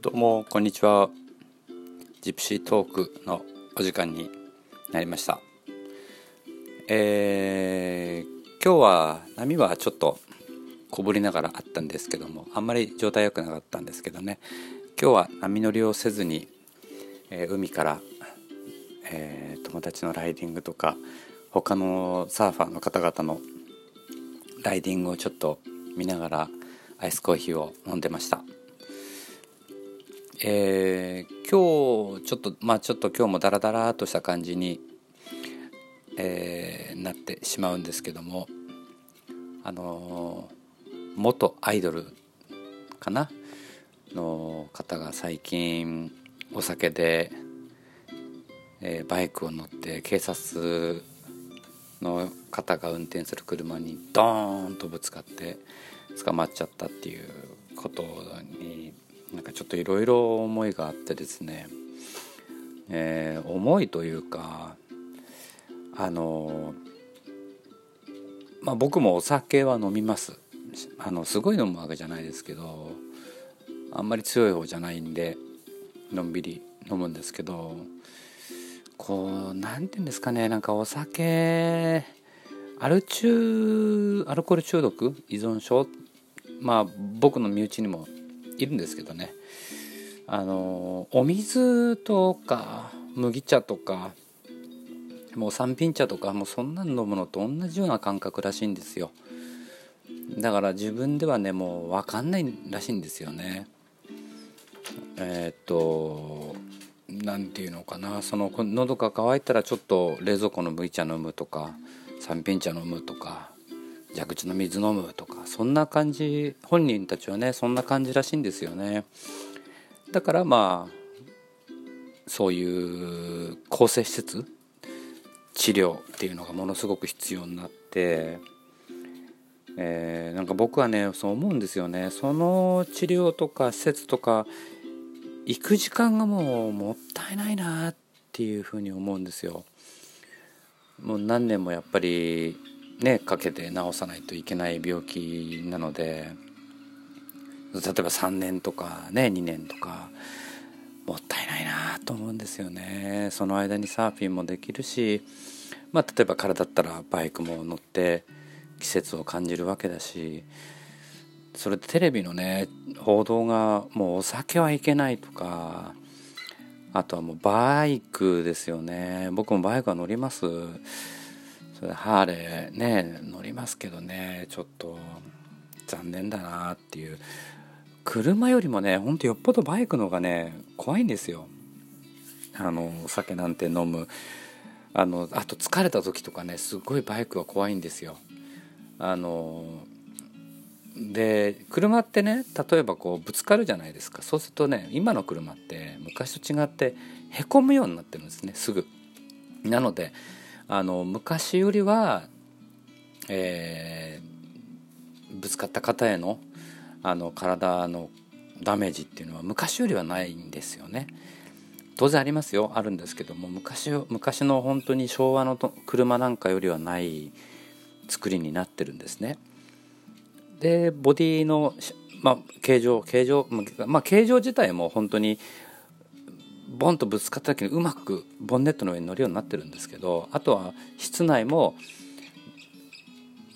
どうもこんにちは。ジプシートークのお時間になりました。えー、今日は波はちょっと小ぶりながらあったんですけどもあんまり状態良くなかったんですけどね。今日は波乗りをせずに、えー、海から、えー、友達のライディングとか他のサーファーの方々のライディングをちょっと見ながらアイスコーヒーを飲んでました。えー、今日ちょっとまあちょっと今日もダラダラとした感じに、えー、なってしまうんですけどもあのー、元アイドルかな？の方が最近お酒で、え、バイクを乗って警察の方が運転する車にドーンとぶつかって捕まっちゃったっていうことになんかちょっといろいろ思いがあってですね、えー、思いというかあのまあ僕もお酒は飲みます。あのすごい飲むわけじゃないですけどあんまり強い方じゃないんでのんびり飲むんですけどこう何て言うんですかねなんかお酒アル中アルコール中毒依存症まあ僕の身内にもいるんですけどね。あのお水とか麦茶とかもう三品茶とかもうそんなん飲むのと同じような感覚らしいんですよ。だから自分ではねもう分かんないらしいんですよね。えー、っと何て言うのかな。その喉が渇いたらちょっと冷蔵庫の麦茶飲むとか三品茶飲むとか。蛇口の水飲むとかそんな感じ本人たちはねそんな感じらしいんですよねだからまあそういう抗生施設治療っていうのがものすごく必要になって、えー、なんか僕はねそう思うんですよねその治療とか施設とか行く時間がもうもったいないなっていうふうに思うんですよ。もう何年もやっぱりねかけて治さないといけない病気なので例えば3年とかね2年とかもったいないなと思うんですよね。その間にサーフィンもできるしまあ例えば体だったらバイクも乗って季節を感じるわけだしそれでテレビのね報道がもうお酒はいけないとかあとはもうバイクですよね。僕もバイクは乗ります。それハーレーね乗りますけどねちょっと残念だなっていう。車よりもねほんとよっぽどバイクの方がね怖いんですよ。あのお酒なんて飲む。あのあと疲れた時とかねすごいバイクは怖いんですよ。あので車ってね例えばこうぶつかるじゃないですか。そうするとね今の車って昔と違ってへこむようになってるんですねすぐ。なのであの昔よりは、えー、ぶつかった方へのあの体のダメージっていうのは昔よりはないんですよね。当然ありますよあるんですけども昔昔の本当に昭和の車なんかよりはない作りになってるんですね。でボディのまあ、形状形状、まあ、形状自体も本当にボンとぶつかった時にうまくボンネットの上に乗るようになってるんですけどあとは室内も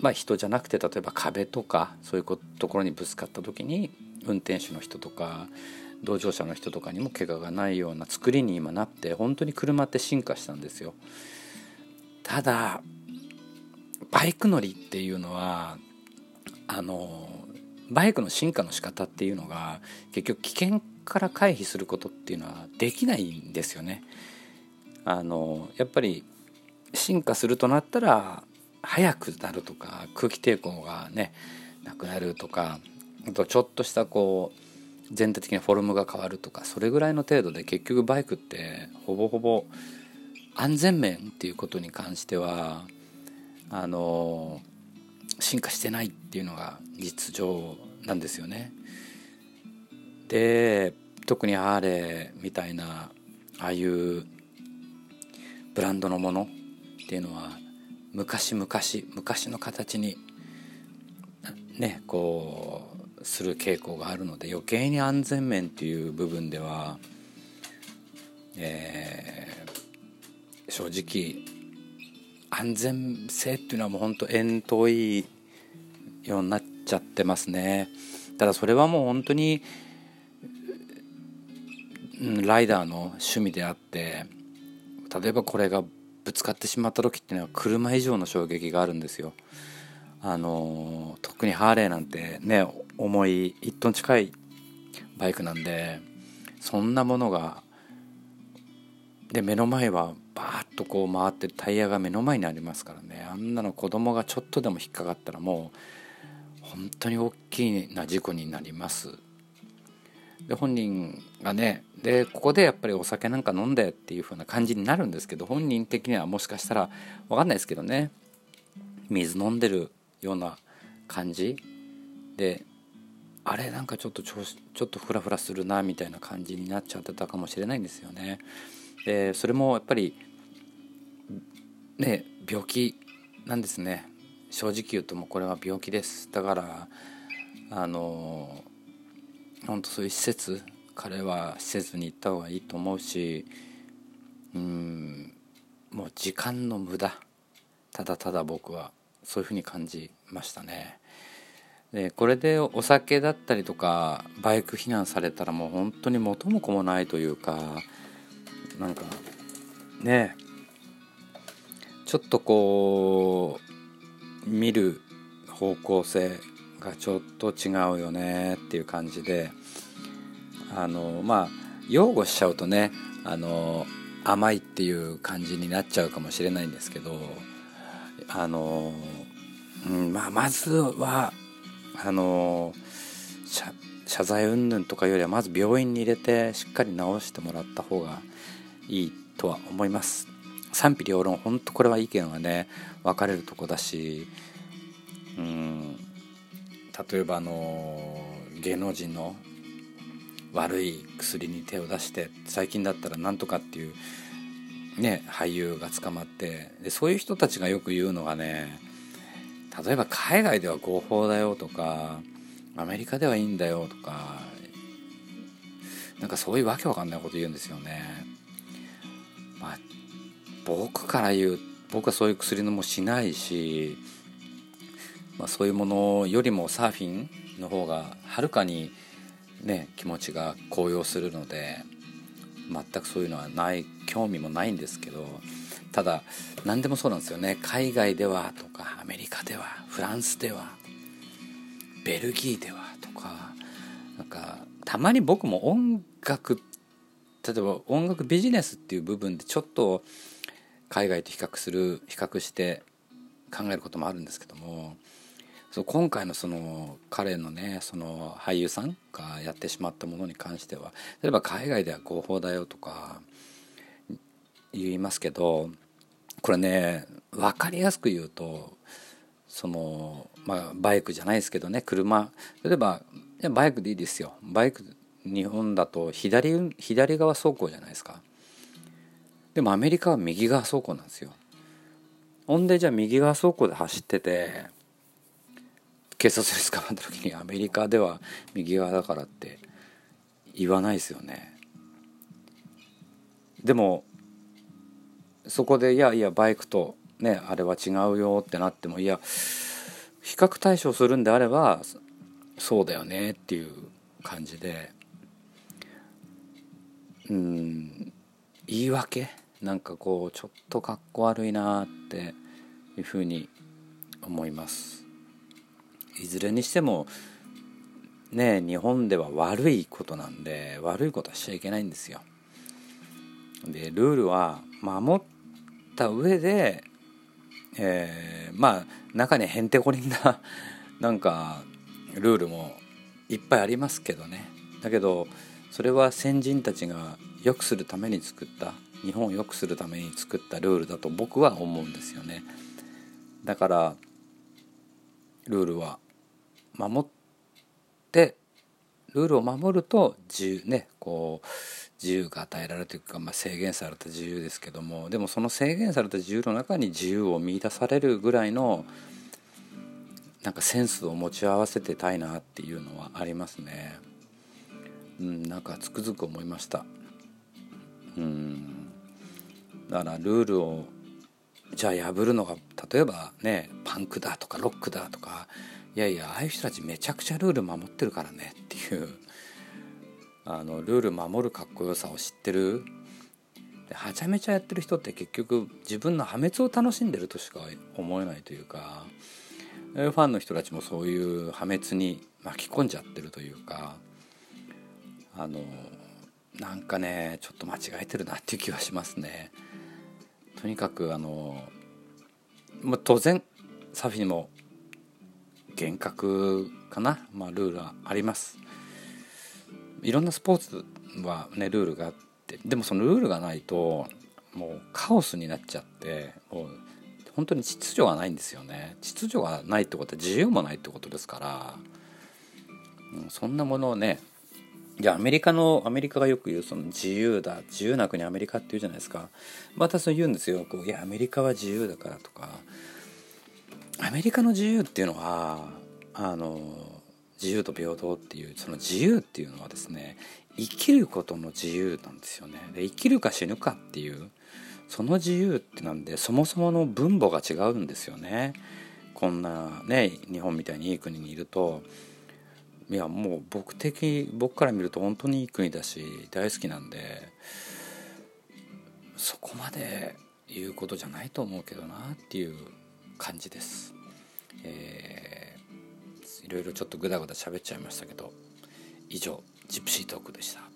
まあ人じゃなくて例えば壁とかそういうところにぶつかった時に運転手の人とか同乗者の人とかにも怪我がないような作りに今なって本当に車って進化したんですよ。ただバイク乗りっていうのはあのバイクの進化の仕方っていうのが結局危険から回避することっていうのはできないんですよね。あのやっぱり進化するとなったら速くなるとか空気抵抗がねなくなるとかあとちょっとしたこう全体的なフォルムが変わるとかそれぐらいの程度で結局バイクってほぼほぼ安全面っていうことに関してはあの進化してないっていうのが実情なんですよね。で特にハーレーみたいなああいうブランドのものっていうのは昔々昔の形にねこうする傾向があるので余計に安全面っていう部分では、えー、正直安全性っていうのはもうほんと遠遠いようになっちゃってますね。ただそれはもう本当にライダーの趣味であって例えばこれがぶつかってしまった時っていうのは車以上の衝撃があるんですよ。あの特にハーレーなんてね重い1トン近いバイクなんでそんなものがで目の前はバーッとこう回ってるタイヤが目の前にありますからねあんなの子供がちょっとでも引っかかったらもう本当に大きな事故になります。で本人がねでここでやっぱりお酒なんか飲んでっていう風な感じになるんですけど本人的にはもしかしたら分かんないですけどね。水飲んでるような感じ。であれなんかちょっと調子ちょっとフラフラするなみたいな感じになっちゃってたかもしれないんですよね。でそれもやっぱりね病気なんですね。正直言うともうこれは病気です。だからあの本当そういう施設彼は施設に行った方がいいと思うしうんもう時間の無駄ただただ僕はそういうふうに感じましたね。でこれでお酒だったりとかバイク避難されたらもう本当に元も子もないというかなんかねちょっとこう見る方向性がちょっと違うよねっていう感じであのまあ擁護しちゃうとねあの甘いっていう感じになっちゃうかもしれないんですけどあの、うんまあ、まずはあの謝罪云々とかよりはまず病院に入れてしっかり治してもらった方がいいとは思います。賛否両論本当これは意見はね分かれるとこだしうん例えばあの芸能人の悪い薬に手を出して最近だったらなんとかっていうね俳優が捕まってでそういう人たちがよく言うのがね例えば海外では合法だよとかアメリカではいいんだよとかなんかそういうわけわかんないこと言うんですよね。まあ僕から言う僕はそういう薬のもしないし、まあ、そういうものよりもサーフィンの方がはるかにね気持ちが高揚するので全くそういうのはない興味もないんですけどただ何でもそうなんですよね。海外ではとかアメリカではフランスではベルギーではとかなんかたまに僕も音楽例えば音楽ビジネスっていう部分でちょっと海外と比較する比較して考えることもあるんですけどもそう今回のその彼のねその俳優さんがやってしまったものに関しては例えば海外では合法だよとか言いますけどこれね分かりやすく言うとそのまあバイクじゃないですけどね車。例えばバイクでいいですよ。バイク日本だと左左側走行じゃないですか。でもアメリカは右側走行なんですよ。ほんでじゃあ右側走行で走ってて警察に捕まった時にアメリカでは右側だからって言わないですよね。でもそこでいやいやバイクとねあれは違うよってなってもいや比較対象するんであればそうだよねっていう感じで。うん言い訳？なんかこうちょっとかっこ悪いなっていうふうに思います。いずれにしてもね日本では悪いことなんで悪いことはしちゃいけないんですよ。でルールは守った上で、えー、まあ中にへんてこりんな なんかルールもいっぱいありますけどねだけどそれは先人たちが良くするために作った日本を良くするために作ったルールだと僕は思うんですよねだからルールは守ってルールを守ると自由ねこう自由が与えられるというか、まあ、制限された自由ですけどもでもその制限された自由の中に自由を見いだされるぐらいのなんかセンスを持ち合わせてたいなっていうのはありますね。うん、なんかつくづく思いました。うんだからルールをじゃあ破るのが例えばねパンクだとかロックだとかいやいやああいう人たちめちゃくちゃルール守ってるからねっていう あのルール守るかっこよさを知ってるではちゃめちゃやってる人って結局自分の破滅を楽しんでるとしか思えないというかファンの人たちもそういう破滅に巻き込んじゃってるというかあのなんかねちょっと間違えてるなっていう気はしますね。とにかくあの、まあ、当然サフィも厳格かな、まあ、ルールはあります。いろんなスポーツはねルールがあってでもそのルールがないともうカオスになっちゃってもう本当に秩序がないんですよね。秩序がないってことは自由もないってことですから、そんなものをねじゃあアメリカのアメリカがよく言うその自由だ自由な国アメリカって言うじゃないですか。またそう言うんですよ。こういやアメリカは自由だからとかアメリカの自由っていうのはあの自由と平等っていうその自由っていうのはですね生きることの自由なんですよね。で生きるか死ぬかっていうその自由ってなんでそもそもの分母が違うんですよね。こんなね日本みたいにいい国にいるといやもう僕的僕から見ると本当にいい国だし大好きなんでそこまで言うことじゃないと思うけどなっていう感じです。えー、いろいろちょっとグダグダ喋っちゃいましたけど以上ジプシートークでした。